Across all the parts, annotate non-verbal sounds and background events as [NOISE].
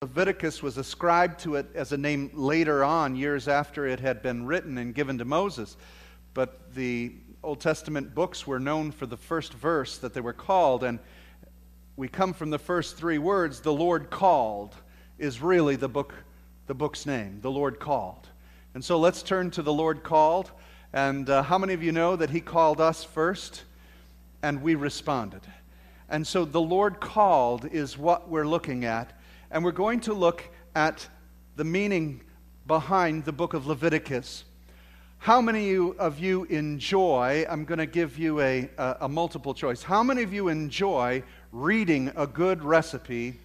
Leviticus was ascribed to it as a name later on, years after it had been written and given to Moses. But the Old Testament books were known for the first verse that they were called, and we come from the first three words, the Lord called, is really the book, the book's name, the Lord called. And so let's turn to the Lord called. And uh, how many of you know that He called us first and we responded? And so the Lord called is what we're looking at. And we're going to look at the meaning behind the book of Leviticus. How many of you enjoy? I'm going to give you a, a, a, multiple choice. How many of you enjoy reading a good recipe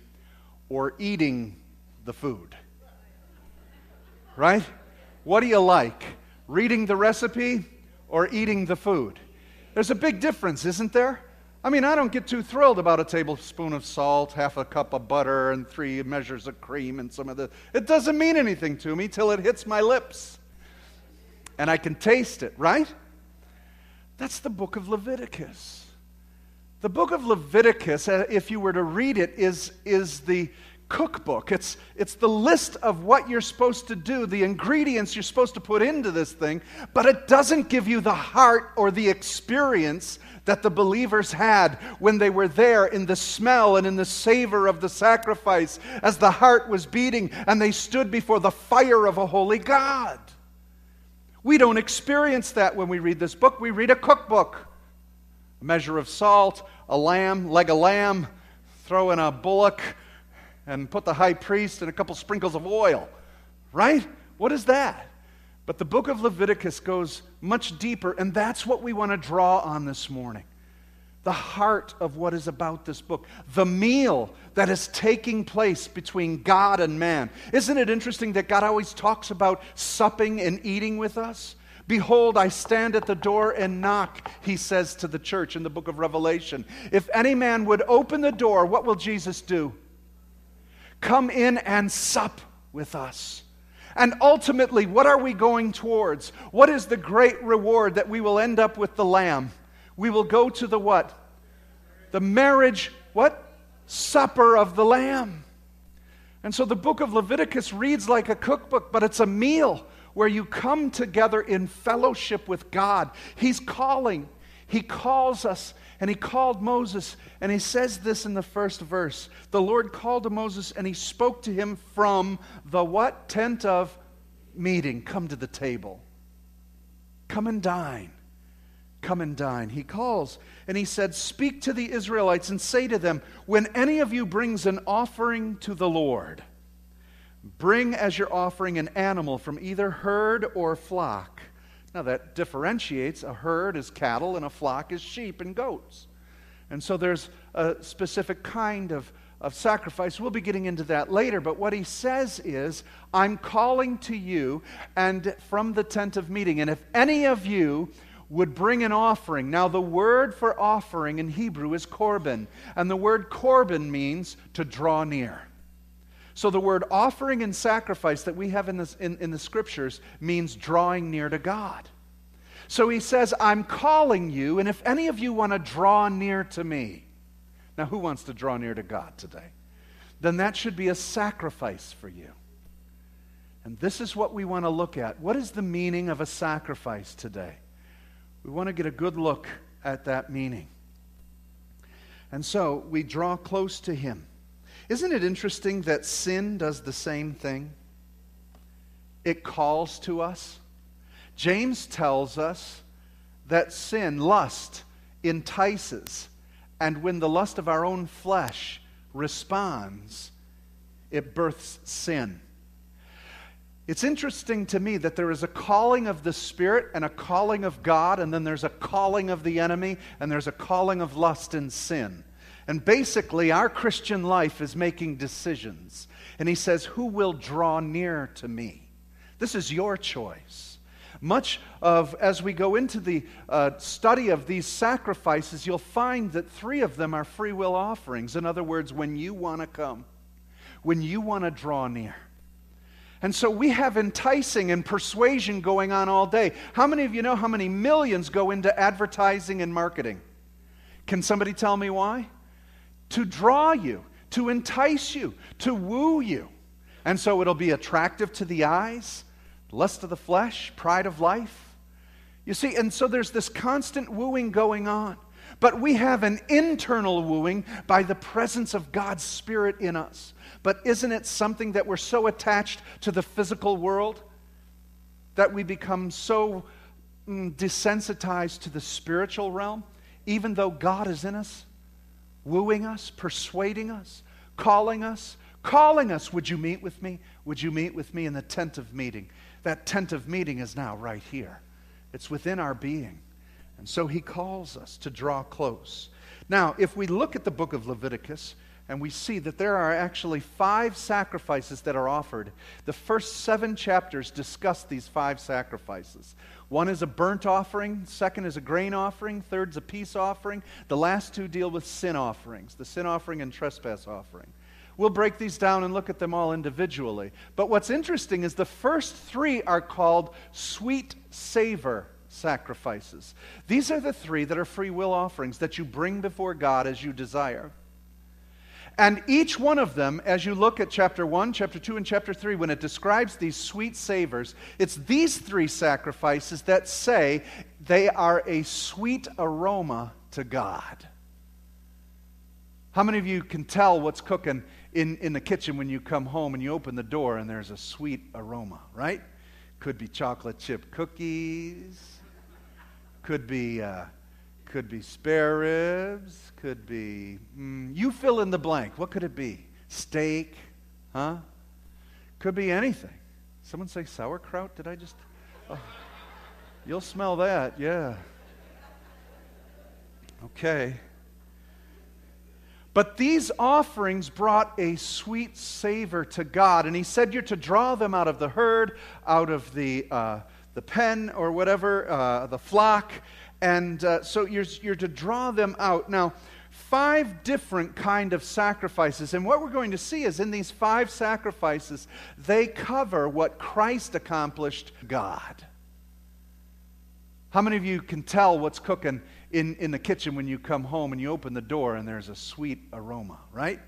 or eating the food? Right? What do you like? Reading the recipe or eating the food? There's a big difference, isn't there? I mean, I don't get too thrilled about a tablespoon of salt, half a cup of butter, and three measures of cream and some of the. It doesn't mean anything to me till it hits my lips. And I can taste it, right? That's the book of Leviticus. The book of Leviticus, uh, if you were to read it, is, is the cookbook. It's, it's the list of what you're supposed to do, the ingredients you're supposed to put into this thing, but it doesn't give you the heart or the experience that the believers had when they were there in the smell and in the savor of the sacrifice as the heart was beating and they stood before the fire of a holy God. We don't experience that when we read this book. We read a cookbook a measure of salt, a lamb, leg of lamb, throw in a bullock, and put the high priest and a couple sprinkles of oil. Right? What is that? But the book of Leviticus goes much deeper, and that's what we want to draw on this morning. The heart of what is about this book, the meal that is taking place between God and man. Isn't it interesting that God always talks about supping and eating with us? Behold, I stand at the door and knock, he says to the church in the book of Revelation. If any man would open the door, what will Jesus do? Come in and sup with us. And ultimately, what are we going towards? What is the great reward that we will end up with the lamb? We will go to the what? The marriage, what? Supper of the lamb. And so the book of Leviticus reads like a cookbook, but it's a meal where you come together in fellowship with God. He's calling, He calls us and he called Moses, and he says this in the first verse. The Lord called to Moses, and he spoke to him from the what? Tent of meeting. Come to the table. Come and dine. Come and dine. He calls, and he said, Speak to the Israelites and say to them, When any of you brings an offering to the Lord, bring as your offering an animal from either herd or flock now, that differentiates a herd as cattle and a flock as sheep and goats. And so there's a specific kind of, of sacrifice. We'll be getting into that later, but what he says is, I'm calling to you and from the tent of meeting, and if any of you would bring an offering. Now, the word for offering in Hebrew is korban, and the word korban means to draw near. So the word offering and sacrifice that we have in, this, in, in the scriptures means drawing near to God. So he says, I'm calling you, and if any of you want to draw near to me, now who wants to draw near to God today? Then that should be a sacrifice for you. And this is what we want to look at. What is the meaning of a sacrifice today? We want to get a good look at that meaning. And so we draw close to Him. Isn't it interesting that sin does the same thing? It calls to us. James tells us that sin, lust, entices, and when the lust of our own flesh responds, it births sin. It's interesting to me that there is a calling of the Spirit and a calling of God, and then there's a calling of the enemy, and there's a calling of lust and sin. And basically, our Christian life is making decisions. And he says, Who will draw near to me? This is your choice. Much of, as we go into the uh, study of these sacrifices, you'll find that three of them are free will offerings. In other words, when you want to come, when you want to draw near. And so we have enticing and persuasion going on all day. How many of you know how many millions go into advertising and marketing? Can somebody tell me why? To draw you, to entice you, to woo you. And so it'll be attractive to the eyes, lust of the flesh, pride of life. You see, and so there's this constant wooing going on. But we have an internal wooing by the presence of God's Spirit in us. But isn't it something that we're so attached to the physical world that we become so mm, desensitized to the spiritual realm, even though God is in us, wooing us, persuading us, calling us, calling us, Would you meet with me? Would you meet with me in the tent of meeting? That tent of meeting is now right here, it's within our being. And so he calls us to draw close. Now, if we look at the book of Leviticus, and we see that there are actually five sacrifices that are offered. The first seven chapters discuss these five sacrifices. One is a burnt offering, second is a grain offering, third is a peace offering. The last two deal with sin offerings, the sin offering and trespass offering. We'll break these down and look at them all individually. But what's interesting is the first three are called sweet savor sacrifices. These are the three that are free will offerings that you bring before God as you desire. And each one of them, as you look at chapter 1, chapter 2, and chapter 3, when it describes these sweet savors, it's these three sacrifices that say they are a sweet aroma to God. How many of you can tell what's cooking in, in the kitchen when you come home and you open the door and there's a sweet aroma, right? Could be chocolate chip cookies, could be. Uh, could be spare ribs, could be, mm, you fill in the blank. What could it be? Steak, huh? Could be anything. Someone say sauerkraut? Did I just? Oh. You'll smell that, yeah. Okay. But these offerings brought a sweet savor to God. And he said, You're to draw them out of the herd, out of the, uh, the pen or whatever, uh, the flock, and uh, so you're, you're to draw them out. Now, five different kind of sacrifices and what we're going to see is in these five sacrifices they cover what christ accomplished god. How many of you can tell what's cooking in, in the kitchen when you come home and you open the door and there's a sweet aroma right?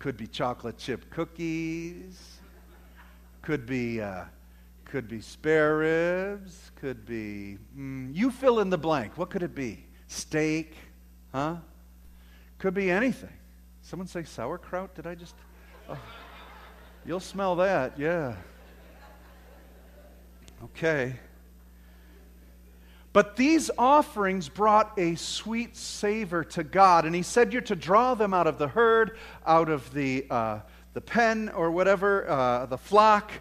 Could be chocolate chip cookies. Could be uh, could be spare ribs, could be, mm, you fill in the blank. What could it be? Steak, huh? Could be anything. Someone say sauerkraut? Did I just? Oh, you'll smell that, yeah. Okay. But these offerings brought a sweet savor to God. And he said, You're to draw them out of the herd, out of the, uh, the pen or whatever, uh, the flock,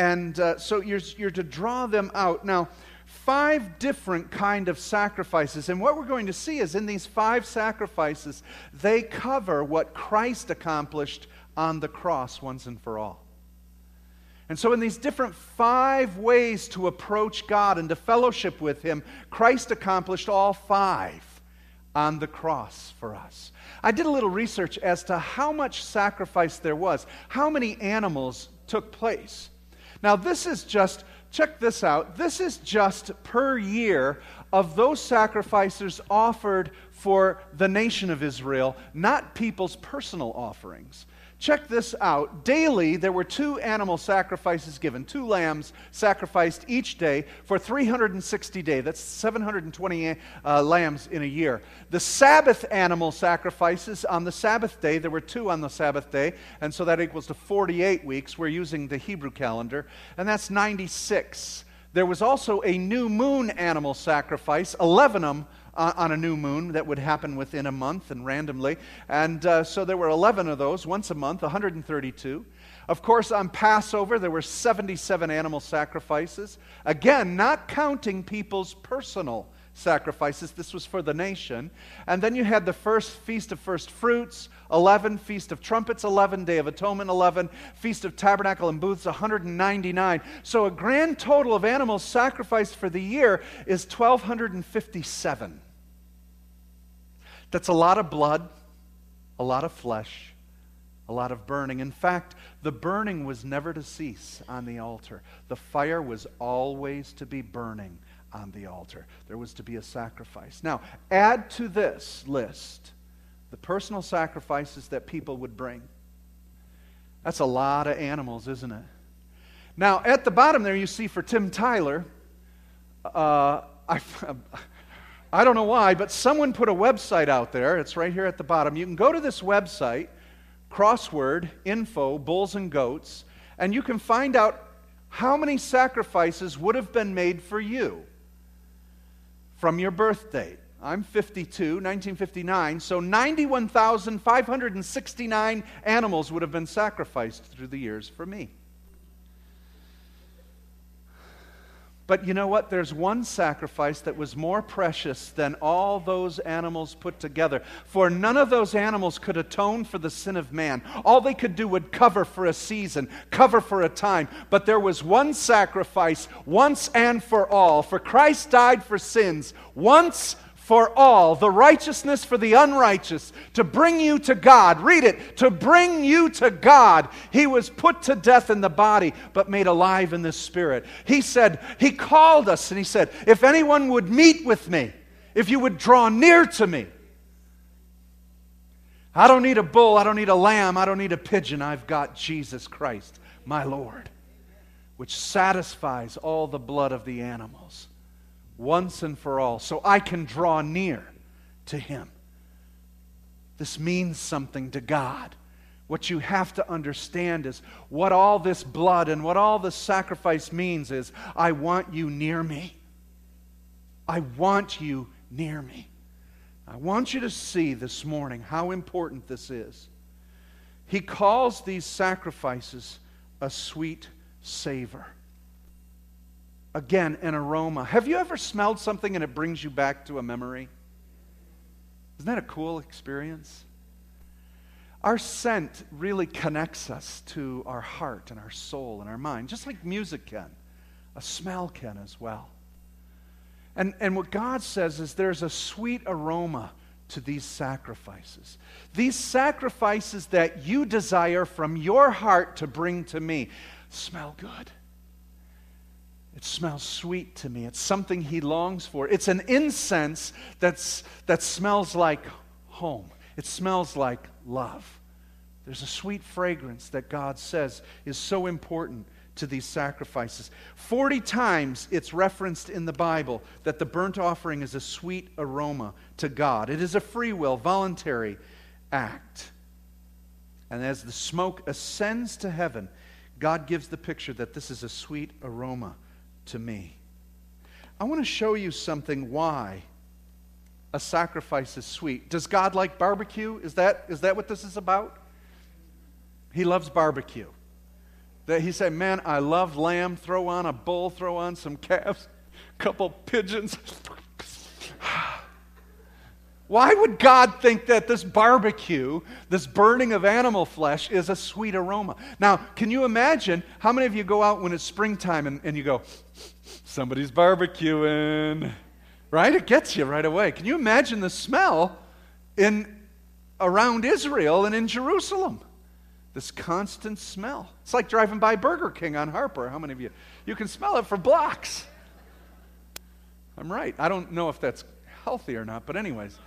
and uh, so you're, you're to draw them out. Now, five different kind of sacrifices. And what we're going to see is in these five sacrifices, they cover what Christ accomplished on the cross once and for all. And so, in these different five ways to approach God and to fellowship with Him, Christ accomplished all five on the cross for us. I did a little research as to how much sacrifice there was, how many animals took place. Now, this is just, check this out, this is just per year of those sacrifices offered for the nation of Israel, not people's personal offerings. Check this out. Daily, there were two animal sacrifices given, two lambs sacrificed each day for 360 days. That's 720 uh, lambs in a year. The Sabbath animal sacrifices on the Sabbath day, there were two on the Sabbath day, and so that equals to 48 weeks. We're using the Hebrew calendar, and that's 96. There was also a new moon animal sacrifice, 11 of them uh, on a new moon that would happen within a month and randomly. And uh, so there were 11 of those once a month, 132. Of course, on Passover, there were 77 animal sacrifices. Again, not counting people's personal sacrifices. This was for the nation. And then you had the first Feast of First Fruits, 11, Feast of Trumpets, 11, Day of Atonement, 11, Feast of Tabernacle and Booths, 199. So a grand total of animals sacrificed for the year is 1,257. That's a lot of blood, a lot of flesh, a lot of burning. In fact, the burning was never to cease on the altar. The fire was always to be burning on the altar. There was to be a sacrifice. Now, add to this list the personal sacrifices that people would bring. That's a lot of animals, isn't it? Now, at the bottom there, you see for Tim Tyler, uh, I, [LAUGHS] I don't know why, but someone put a website out there. It's right here at the bottom. You can go to this website, crossword info, bulls and goats, and you can find out how many sacrifices would have been made for you from your birth date. I'm 52, 1959, so 91,569 animals would have been sacrificed through the years for me. But you know what? There's one sacrifice that was more precious than all those animals put together. For none of those animals could atone for the sin of man. All they could do would cover for a season, cover for a time. But there was one sacrifice once and for all. For Christ died for sins once for all, the righteousness for the unrighteous, to bring you to God. Read it, to bring you to God. He was put to death in the body, but made alive in the spirit. He said, He called us and He said, If anyone would meet with me, if you would draw near to me, I don't need a bull, I don't need a lamb, I don't need a pigeon. I've got Jesus Christ, my Lord, which satisfies all the blood of the animals once and for all so I can draw near to Him. This means something to God. What you have to understand is what all this blood and what all this sacrifice means is I want you near me. I want you near me. I want you to see this morning how important this is. He calls these sacrifices a sweet savor again, an aroma. Have you ever smelled something and it brings you back to a memory? Isn't that a cool experience? Our scent really connects us to our heart and our soul and our mind, just like music can. A smell can as well. And, and what God says is there's a sweet aroma to these sacrifices. These sacrifices that you desire from your heart to bring to me smell good. It smells sweet to me. It's something he longs for. It's an incense that's, that smells like home, it smells like love. There's a sweet fragrance that God says is so important to these sacrifices. 40 times it's referenced in the Bible that the burnt offering is a sweet aroma to God. It is a free will, voluntary act. And as the smoke ascends to heaven, God gives the picture that this is a sweet aroma to me. I want to show you something why a sacrifice is sweet. Does God like barbecue? Is that, is that what this is about? He loves barbecue. That he said, Man, I love lamb. Throw on a bull, throw on some calves, a couple pigeons. Why would God think that this barbecue, this burning of animal flesh, is a sweet aroma? Now, can you imagine how many of you go out when it's springtime and, and you go, somebody's barbecuing, right? It gets you right away. Can you imagine the smell in around Israel and in Jerusalem? This constant smell. It's like driving by Burger King on Harper. How many of you? You can smell it for blocks. I'm right. I don't know if that's healthy or not, but, anyways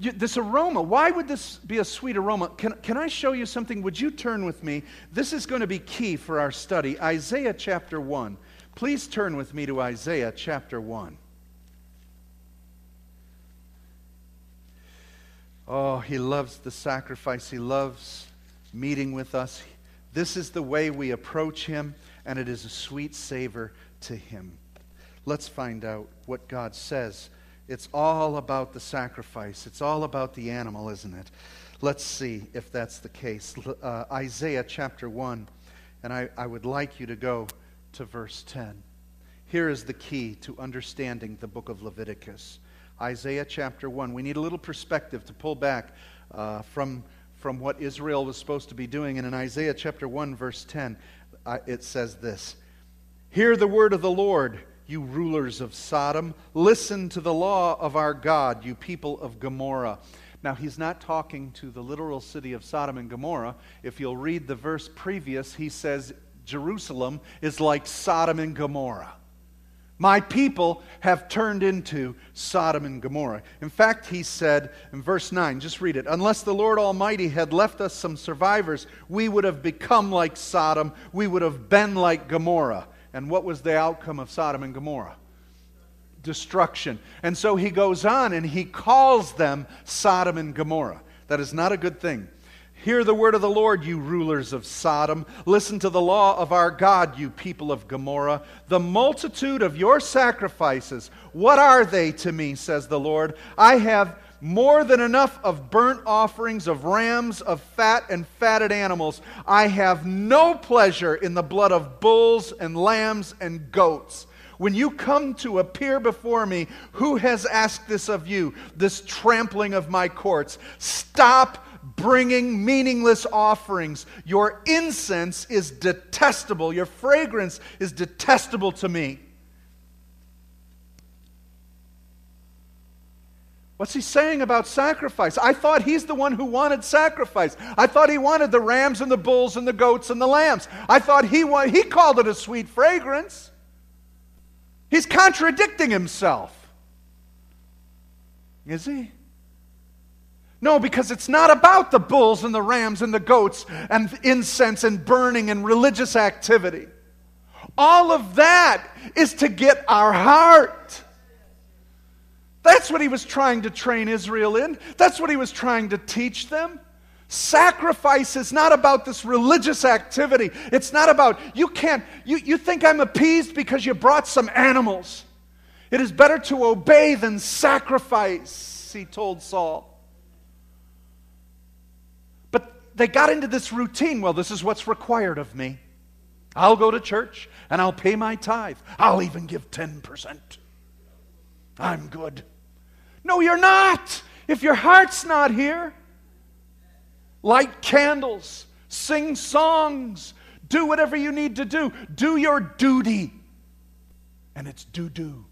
this aroma, why would this be a sweet aroma? Can, can I show you something? Would you turn with me? This is going to be key for our study. Isaiah chapter 1. Please turn with me to Isaiah chapter 1. Oh, he loves the sacrifice. He loves meeting with us. This is the way we approach him, and it is a sweet savor to him. Let's find out what God says it's all about the sacrifice. It's all about the animal, isn't it? Let's see if that's the case. Uh, Isaiah chapter 1, and I, I would like you to go to verse 10. Here is the key to understanding the book of Leviticus. Isaiah chapter 1. We need a little perspective to pull back uh, from, from what Israel was supposed to be doing. And in Isaiah chapter 1, verse 10, uh, it says this Hear the word of the Lord you rulers of Sodom. Listen to the law of our God, you people of Gomorrah. Now, he's not talking to the literal city of Sodom and Gomorrah. If you'll read the verse previous, he says Jerusalem is like Sodom and Gomorrah. My people have turned into Sodom and Gomorrah. In fact, he said in verse 9, just read it Unless the Lord Almighty had left us some survivors, we would have become like Sodom, we would have been like Gomorrah. And what was the outcome of Sodom and Gomorrah? Destruction. And so he goes on and he calls them Sodom and Gomorrah. That is not a good thing. Hear the word of the Lord, you rulers of Sodom. Listen to the law of our God, you people of Gomorrah. The multitude of your sacrifices, what are they to me, says the Lord? I have more than enough of burnt offerings, of rams, of fat and fatted animals. I have no pleasure in the blood of bulls and lambs and goats. When you come to appear before me, who has asked this of you, this trampling of my courts? Stop bringing meaningless offerings. Your incense is detestable. Your fragrance is detestable to me. What's he saying about sacrifice? I thought he's the one who wanted sacrifice. I thought he wanted the rams and the bulls and the goats and the lambs. I thought he, wanted, he called it a sweet fragrance. He's contradicting himself. Is he? No, because it's not about the bulls and the rams and the goats and incense and burning and religious activity. All of that is to get our heart. That's what he was trying to train Israel in. That's what he was trying to teach them. Sacrifice is not about this religious activity. It's not about, you can't, you, you think I'm appeased because you brought some animals. It is better to obey than sacrifice, he told Saul. But they got into this routine. Well, this is what's required of me. I'll go to church and I'll pay my tithe. I'll even give 10%. I'm good. No, you're not. If your heart's not here, light candles, sing songs, do whatever you need to do. Do your duty. And it's do do.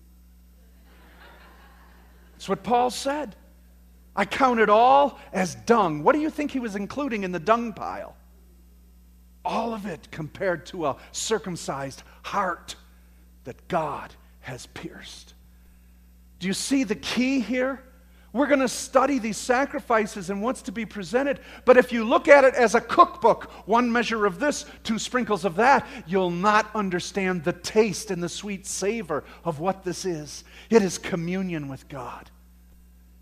That's what Paul said. I count it all as dung. What do you think he was including in the dung pile? All of it compared to a circumcised heart that God has pierced. Do you see the key here? We're going to study these sacrifices and what's to be presented. But if you look at it as a cookbook, one measure of this, two sprinkles of that, you'll not understand the taste and the sweet savor of what this is. It is communion with God.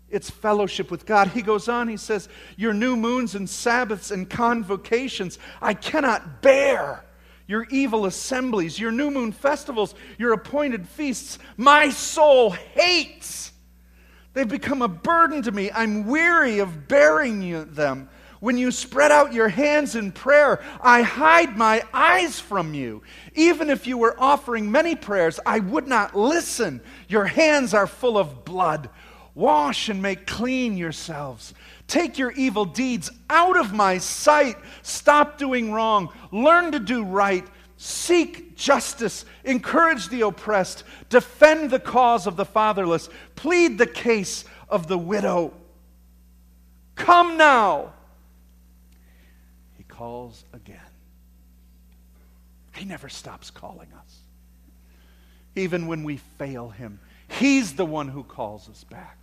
It's fellowship with God. He goes on, he says, Your new moons and Sabbaths and convocations, I cannot bear. Your evil assemblies, your new moon festivals, your appointed feasts, my soul hates. They've become a burden to me. I'm weary of bearing them. When you spread out your hands in prayer, I hide my eyes from you. Even if you were offering many prayers, I would not listen. Your hands are full of blood. Wash and make clean yourselves. Take your evil deeds out of my sight. Stop doing wrong. Learn to do right. Seek justice. Encourage the oppressed. Defend the cause of the fatherless. Plead the case of the widow. Come now. He calls again. He never stops calling us. Even when we fail him, He's the one who calls us back.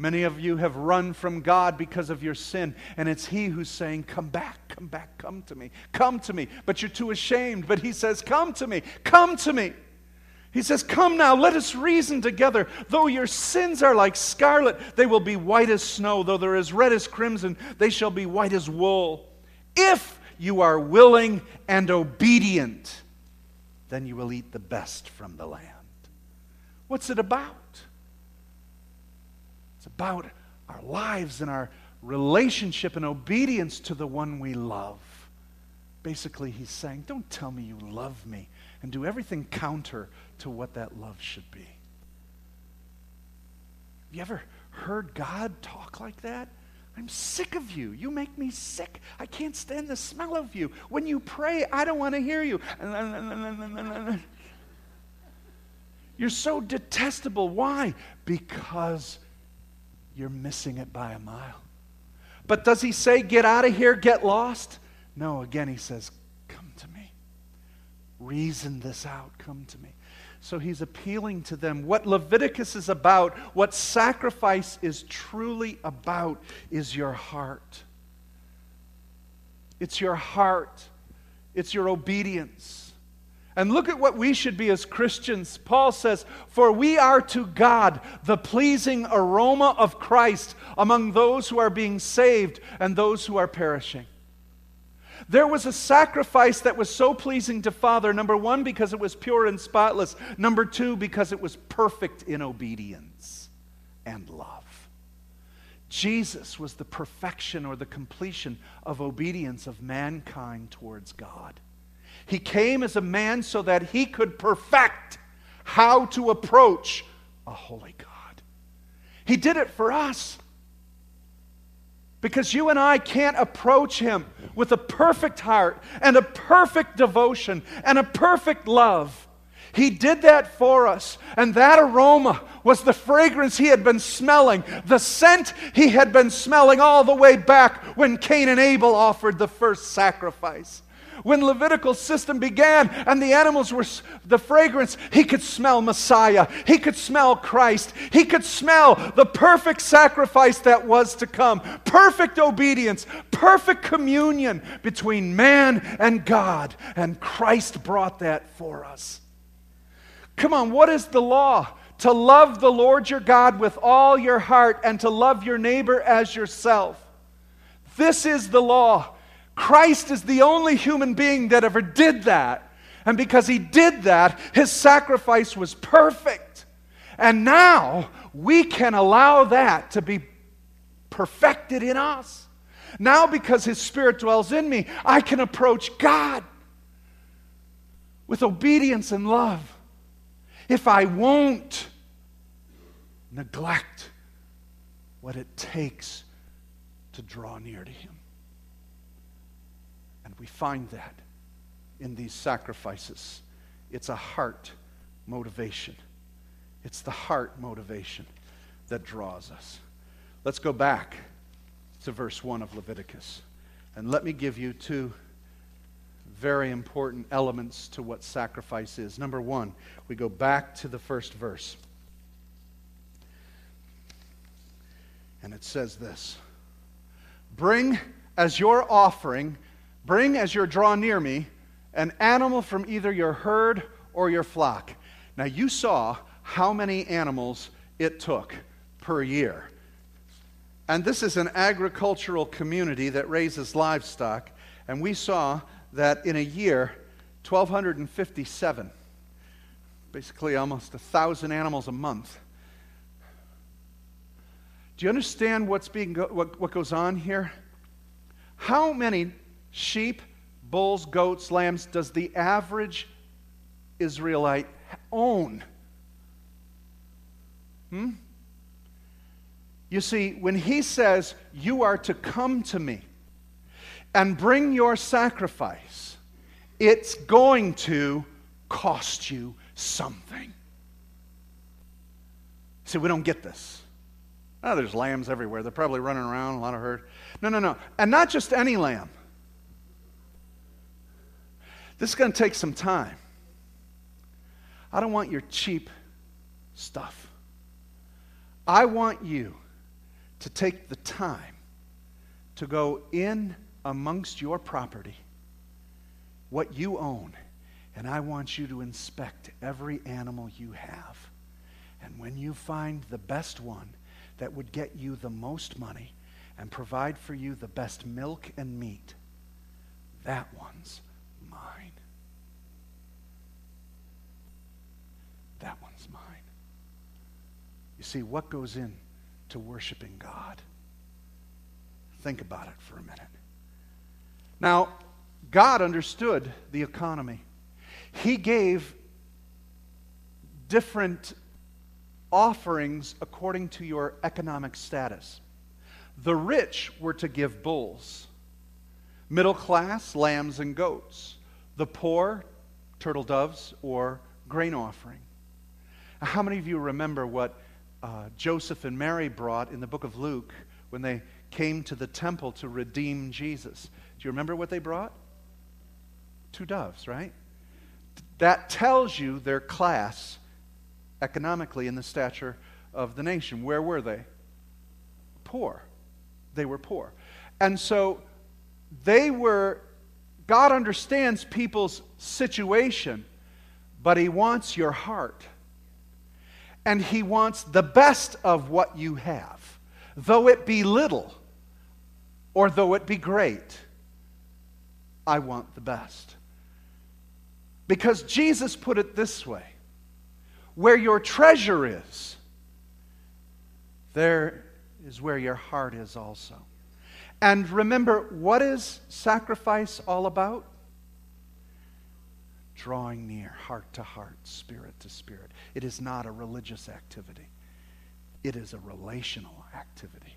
Many of you have run from God because of your sin, and it's He who's saying, Come back, come back, come to me, come to me. But you're too ashamed. But He says, Come to me, come to me. He says, Come now, let us reason together. Though your sins are like scarlet, they will be white as snow. Though they're as red as crimson, they shall be white as wool. If you are willing and obedient, then you will eat the best from the land. What's it about? About our lives and our relationship and obedience to the one we love. Basically, he's saying, Don't tell me you love me and do everything counter to what that love should be. Have you ever heard God talk like that? I'm sick of you. You make me sick. I can't stand the smell of you. When you pray, I don't want to hear you. You're so detestable. Why? Because you're missing it by a mile. But does he say, get out of here, get lost? No, again, he says, come to me. Reason this out, come to me. So he's appealing to them. What Leviticus is about, what sacrifice is truly about, is your heart. It's your heart, it's your obedience. And look at what we should be as Christians. Paul says, For we are to God the pleasing aroma of Christ among those who are being saved and those who are perishing. There was a sacrifice that was so pleasing to Father, number one, because it was pure and spotless, number two, because it was perfect in obedience and love. Jesus was the perfection or the completion of obedience of mankind towards God. He came as a man so that he could perfect how to approach a holy God. He did it for us. Because you and I can't approach Him with a perfect heart and a perfect devotion and a perfect love. He did that for us. And that aroma was the fragrance he had been smelling, the scent he had been smelling all the way back when Cain and Abel offered the first sacrifice when Levitical system began and the animals were the fragrance, he could smell Messiah. He could smell Christ. He could smell the perfect sacrifice that was to come. Perfect obedience, perfect communion between man and God. And Christ brought that for us. Come on, what is the law? To love the Lord your God with all your heart and to love your neighbor as yourself. This is the law. Christ is the only human being that ever did that. And because he did that, his sacrifice was perfect. And now we can allow that to be perfected in us. Now, because his spirit dwells in me, I can approach God with obedience and love. If I won't neglect what it takes to draw near to him. And we find that in these sacrifices. It's a heart motivation. It's the heart motivation that draws us. Let's go back to verse 1 of Leviticus. And let me give you two very important elements to what sacrifice is. Number one, we go back to the first verse. And it says this Bring as your offering Bring as you're near me an animal from either your herd or your flock. Now, you saw how many animals it took per year. And this is an agricultural community that raises livestock. And we saw that in a year, 1,257, basically almost a 1,000 animals a month. Do you understand what's being what, what goes on here? How many sheep, bulls, goats, lambs does the average Israelite own? Hmm? You see, when he says, You are to come to me and bring your sacrifice, it's going to cost you something. See, we don't get this. Oh, there's lambs everywhere. They're probably running around, a lot of herd. No, no, no. And not just any lamb. This is going to take some time. I don't want your cheap stuff. I want you to take the time to go in amongst your property, what you own, and I want you to inspect every animal you have. And when you find the best one that would get you the most money and provide for you the best milk and meat, that one's That one's mine. You see, what goes in to worshiping God? Think about it for a minute. Now, God understood the economy. He gave different offerings according to your economic status. The rich were to give bulls, middle class, lambs and goats, the poor, turtle doves or grain offering. How many of you remember what uh, Joseph and Mary brought in the book of Luke when they came to the temple to redeem Jesus? Do you remember what they brought? Two doves, right? that tells you their class economically in the stature of the nation. Where were they? Poor. They were poor. And so they were, God understands people's situation, but He wants your heart. And He wants the best of what you have, though it be little or though it be great. I want the best. Because Jesus put it this way where your treasure is, there is where your heart is also. And remember, what is sacrifice all about? Drawing near, heart to heart, spirit to spirit. It is not a religious activity, it is a relational activity.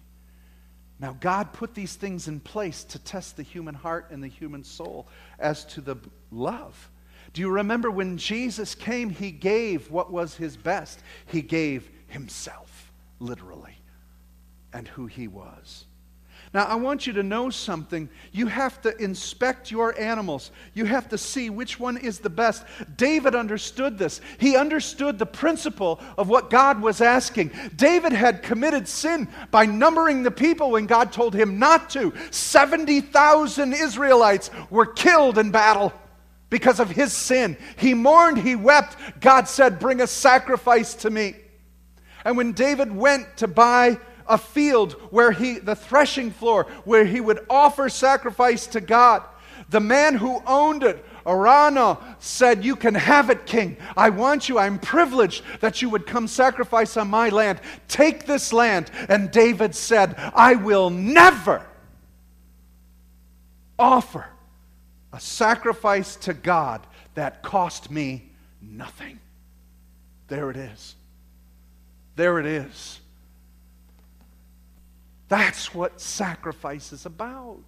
Now, God put these things in place to test the human heart and the human soul as to the love. Do you remember when Jesus came, he gave what was his best? He gave himself, literally, and who he was. Now, I want you to know something. You have to inspect your animals. You have to see which one is the best. David understood this. He understood the principle of what God was asking. David had committed sin by numbering the people when God told him not to. 70,000 Israelites were killed in battle because of his sin. He mourned, he wept. God said, Bring a sacrifice to me. And when David went to buy a field where he, the threshing floor, where he would offer sacrifice to God. The man who owned it, Araunah, said, You can have it, king. I want you. I'm privileged that you would come sacrifice on my land. Take this land. And David said, I will never offer a sacrifice to God that cost me nothing. There it is. There it is. That's what sacrifice is about.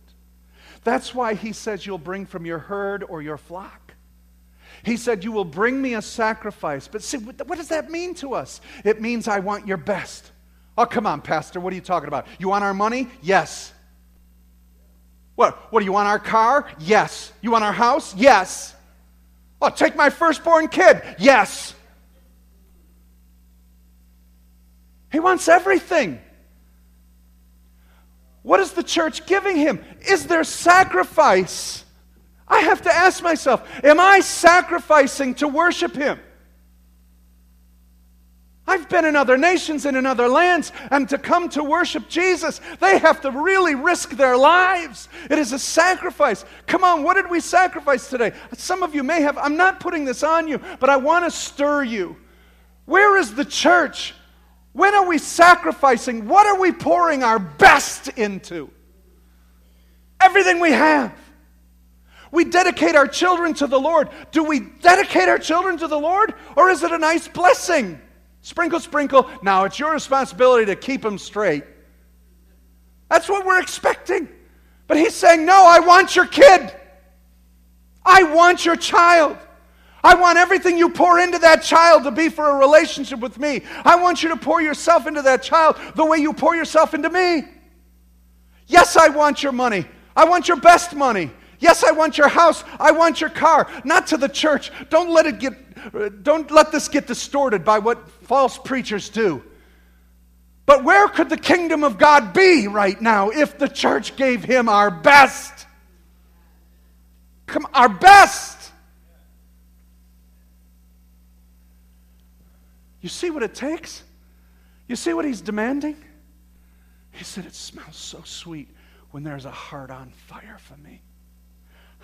That's why he says you'll bring from your herd or your flock. He said, You will bring me a sacrifice. But see, what does that mean to us? It means I want your best. Oh, come on, Pastor. What are you talking about? You want our money? Yes. What? What do you want our car? Yes. You want our house? Yes. Oh, take my firstborn kid? Yes. He wants everything. What is the church giving him? Is there sacrifice? I have to ask myself, am I sacrificing to worship him? I've been in other nations and in other lands, and to come to worship Jesus, they have to really risk their lives. It is a sacrifice. Come on, what did we sacrifice today? Some of you may have, I'm not putting this on you, but I want to stir you. Where is the church? When are we sacrificing? What are we pouring our best into? Everything we have. We dedicate our children to the Lord. Do we dedicate our children to the Lord, or is it a nice blessing? Sprinkle, sprinkle. Now it's your responsibility to keep them straight. That's what we're expecting. But he's saying, No, I want your kid. I want your child. I want everything you pour into that child to be for a relationship with me. I want you to pour yourself into that child the way you pour yourself into me. Yes, I want your money. I want your best money. Yes, I want your house. I want your car. Not to the church. Don't let it get don't let this get distorted by what false preachers do. But where could the kingdom of God be right now if the church gave him our best? Come our best. You see what it takes? You see what he's demanding? He said, It smells so sweet when there's a heart on fire for me.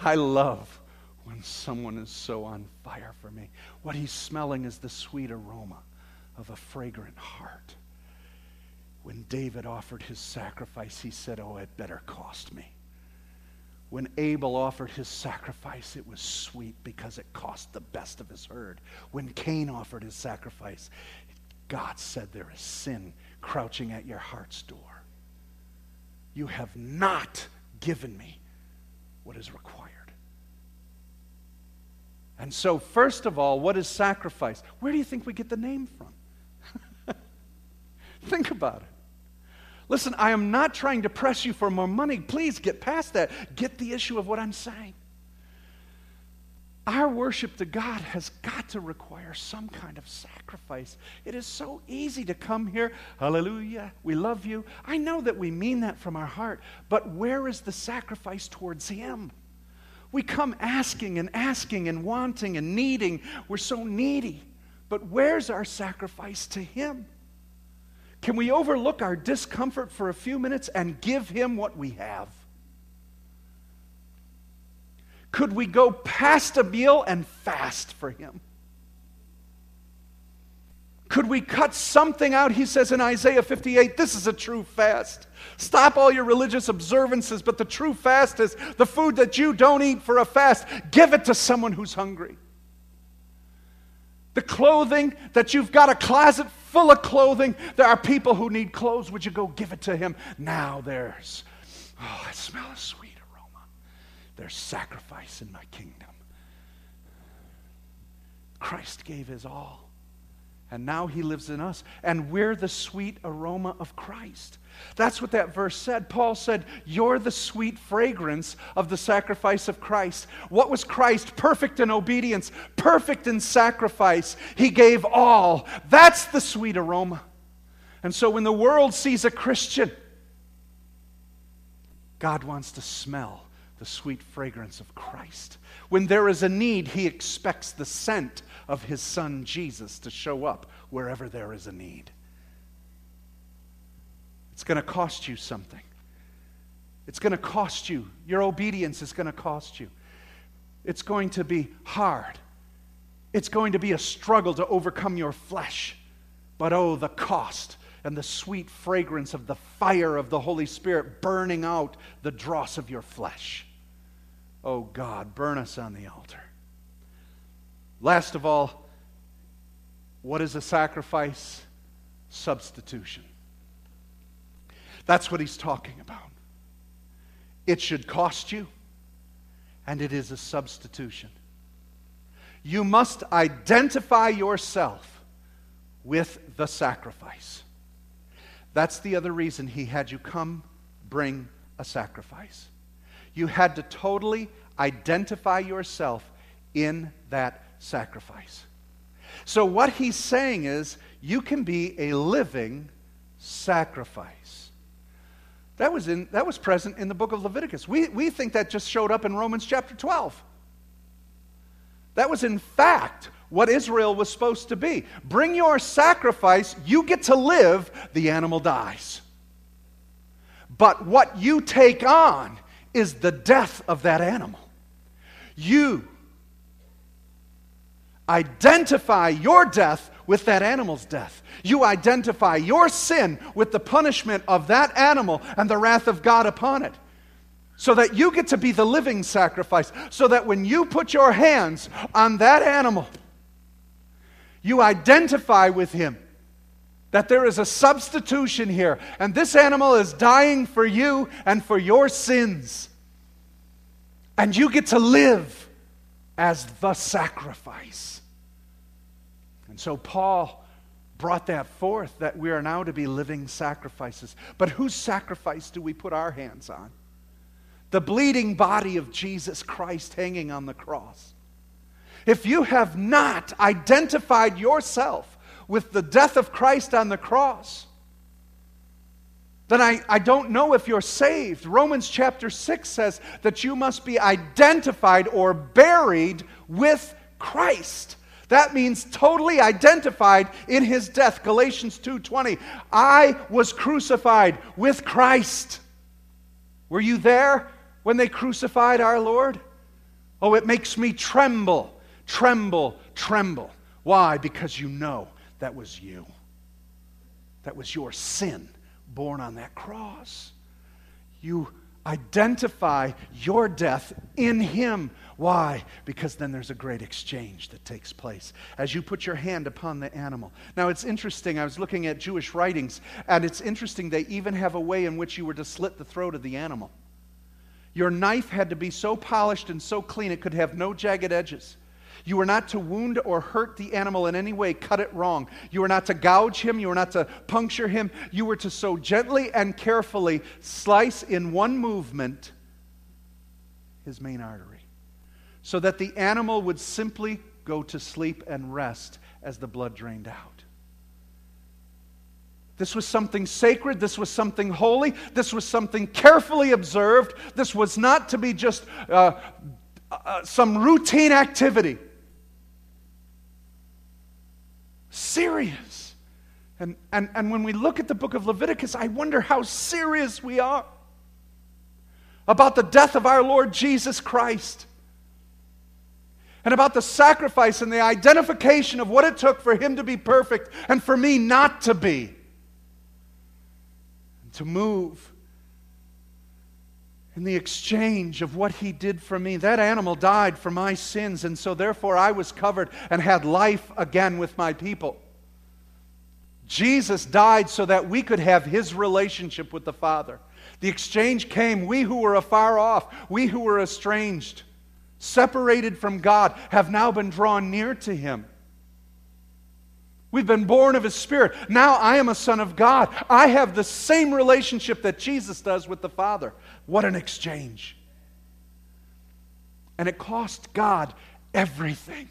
I love when someone is so on fire for me. What he's smelling is the sweet aroma of a fragrant heart. When David offered his sacrifice, he said, Oh, it better cost me. When Abel offered his sacrifice, it was sweet because it cost the best of his herd. When Cain offered his sacrifice, God said, There is sin crouching at your heart's door. You have not given me what is required. And so, first of all, what is sacrifice? Where do you think we get the name from? [LAUGHS] think about it. Listen, I am not trying to press you for more money. Please get past that. Get the issue of what I'm saying. our worship to God has got to require some kind of sacrifice. It is so easy to come here, hallelujah, we love you. I know that we mean that from our heart, but where is the sacrifice towards Him? We come asking and asking and wanting and needing. We're so needy. But where's our sacrifice to Him? Can we overlook our discomfort for a few minutes and give Him what we have? Could we go past a meal and fast for Him? Could we cut something out? He says in Isaiah 58 this is a true fast. Stop all your religious observances, but the true fast is the food that you don't eat for a fast. Give it to someone who's hungry. The clothing that you've got a closet full of clothing, there are people who need clothes. Would you go give it to him? Now there's, oh, I smell a sweet aroma. There's sacrifice in my kingdom. Christ gave his all. And now he lives in us. And we're the sweet aroma of Christ. That's what that verse said. Paul said, You're the sweet fragrance of the sacrifice of Christ. What was Christ? Perfect in obedience, perfect in sacrifice. He gave all. That's the sweet aroma. And so when the world sees a Christian, God wants to smell the sweet fragrance of Christ. When there is a need, he expects the scent of his son Jesus to show up wherever there is a need. It's going to cost you something. It's going to cost you. Your obedience is going to cost you. It's going to be hard. It's going to be a struggle to overcome your flesh. But oh, the cost and the sweet fragrance of the fire of the Holy Spirit burning out the dross of your flesh. Oh God, burn us on the altar. Last of all, what is a sacrifice? Substitution. That's what he's talking about. It should cost you, and it is a substitution. You must identify yourself with the sacrifice. That's the other reason he had you come bring a sacrifice. You had to totally identify yourself in that sacrifice. So, what he's saying is, you can be a living sacrifice. That was, in, that was present in the book of Leviticus. We, we think that just showed up in Romans chapter 12. That was, in fact, what Israel was supposed to be. Bring your sacrifice, you get to live, the animal dies. But what you take on is the death of that animal. You identify your death with that animal's death. You identify your sin with the punishment of that animal and the wrath of God upon it. So that you get to be the living sacrifice. So that when you put your hands on that animal, you identify with him. That there is a substitution here. And this animal is dying for you and for your sins. And you get to live as the sacrifice. So Paul brought that forth that we are now to be living sacrifices. But whose sacrifice do we put our hands on? The bleeding body of Jesus Christ hanging on the cross. If you have not identified yourself with the death of Christ on the cross, then I, I don't know if you're saved. Romans chapter 6 says that you must be identified or buried with Christ. That means totally identified in his death. Galatians 2:20. I was crucified with Christ. Were you there when they crucified our Lord? Oh, it makes me tremble, tremble, tremble. Why? Because you know that was you. That was your sin borne on that cross. You identify your death in Him. Why? Because then there's a great exchange that takes place as you put your hand upon the animal. Now, it's interesting. I was looking at Jewish writings, and it's interesting they even have a way in which you were to slit the throat of the animal. Your knife had to be so polished and so clean it could have no jagged edges. You were not to wound or hurt the animal in any way, cut it wrong. You were not to gouge him, you were not to puncture him. You were to so gently and carefully slice in one movement his main artery. so that the animal would simply go to sleep and rest as the blood drained out. This was something sacred. This was something holy. This was something carefully observed. This was not to be just uh, uh, some routine activity. Serious. And, and, and when we look at the book of Leviticus, I wonder how serious we are about the death of our Lord Jesus Christ and about the sacrifice and the identification of what it took for him to be perfect and for me not to be And to move in the exchange of what he did for me. That animal died for my sins, and so therefore I was covered and had life again with my people. Jesus died so that we could have his relationship with the Father. The exchange came. We who were afar off, we who were estranged, separated from God, have now been drawn near to him. We've been born of His Spirit. Now I am a son of God. I have the same relationship that Jesus does with the Father. What an exchange. And it cost God everything.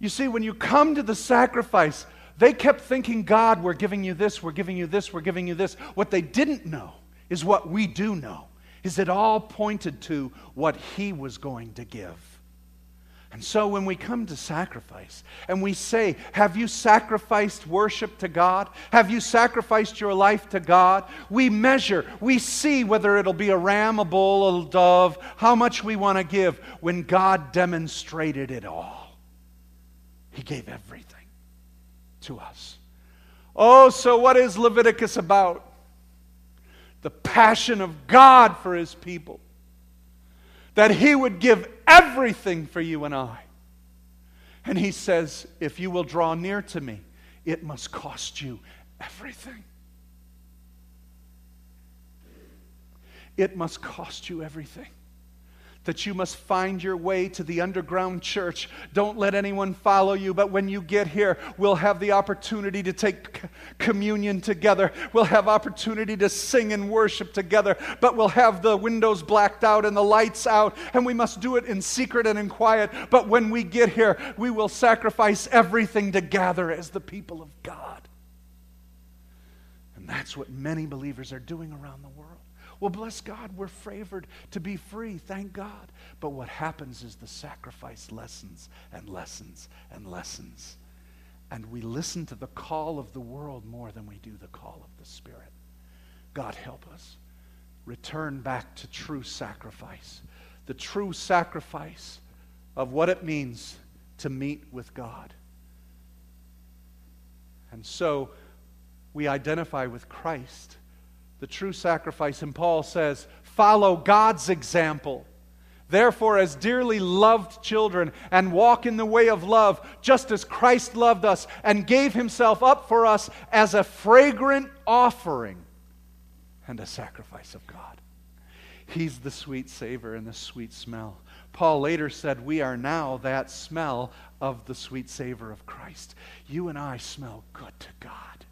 You see, when you come to the sacrifice, they kept thinking, God, we're giving you this, we're giving you this, we're giving you this. What they didn't know is what we do know, is it all pointed to what He was going to give. And so when we come to sacrifice and we say, Have you sacrificed worship to God? Have you sacrificed your life to God? We measure, we see whether it'll be a ram, a bull, a dove, how much we want to give when God demonstrated it all. He gave everything to us. Oh, so what is Leviticus about? The passion of God for his people that He would give everything for you and I. And He says, if you will draw near to me, it must cost you everything. It must cost you everything that you must find your way to the underground church. Don't let anyone follow you, but when you get here, we'll have the opportunity to take communion together. We'll have opportunity to sing and worship together, but we'll have the windows blacked out and the lights out, and we must do it in secret and in quiet. But when we get here, we will sacrifice everything to gather as the people of God. And that's what many believers are doing around the world. Well, bless God, we're favored to be free, thank God. But what happens is the sacrifice lessens and lessens and lessens. And we listen to the call of the world more than we do the call of the Spirit. God help us. Return back to true sacrifice. The true sacrifice of what it means to meet with God. And so we identify with Christ the true sacrifice. And Paul says, follow God's example. Therefore, as dearly loved children, and walk in the way of love, just as Christ loved us and gave himself up for us as a fragrant offering and a sacrifice of God. He's the sweet savor and the sweet smell. Paul later said, We are now that smell of the sweet savor of Christ. You and I smell good to God.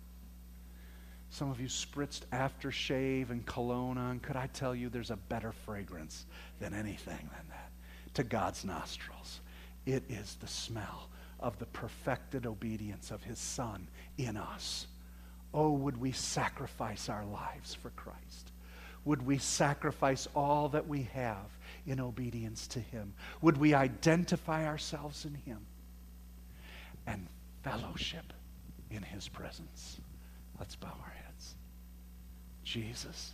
Some of you spritzed aftershave and cologne on. Could I tell you there's a better fragrance than anything than that to God's nostrils? It is the smell of the perfected obedience of his Son in us. Oh, would we sacrifice our lives for Christ? Would we sacrifice all that we have in obedience to him? Would we identify ourselves in him and fellowship in his presence? Let's bow our heads. Jesus.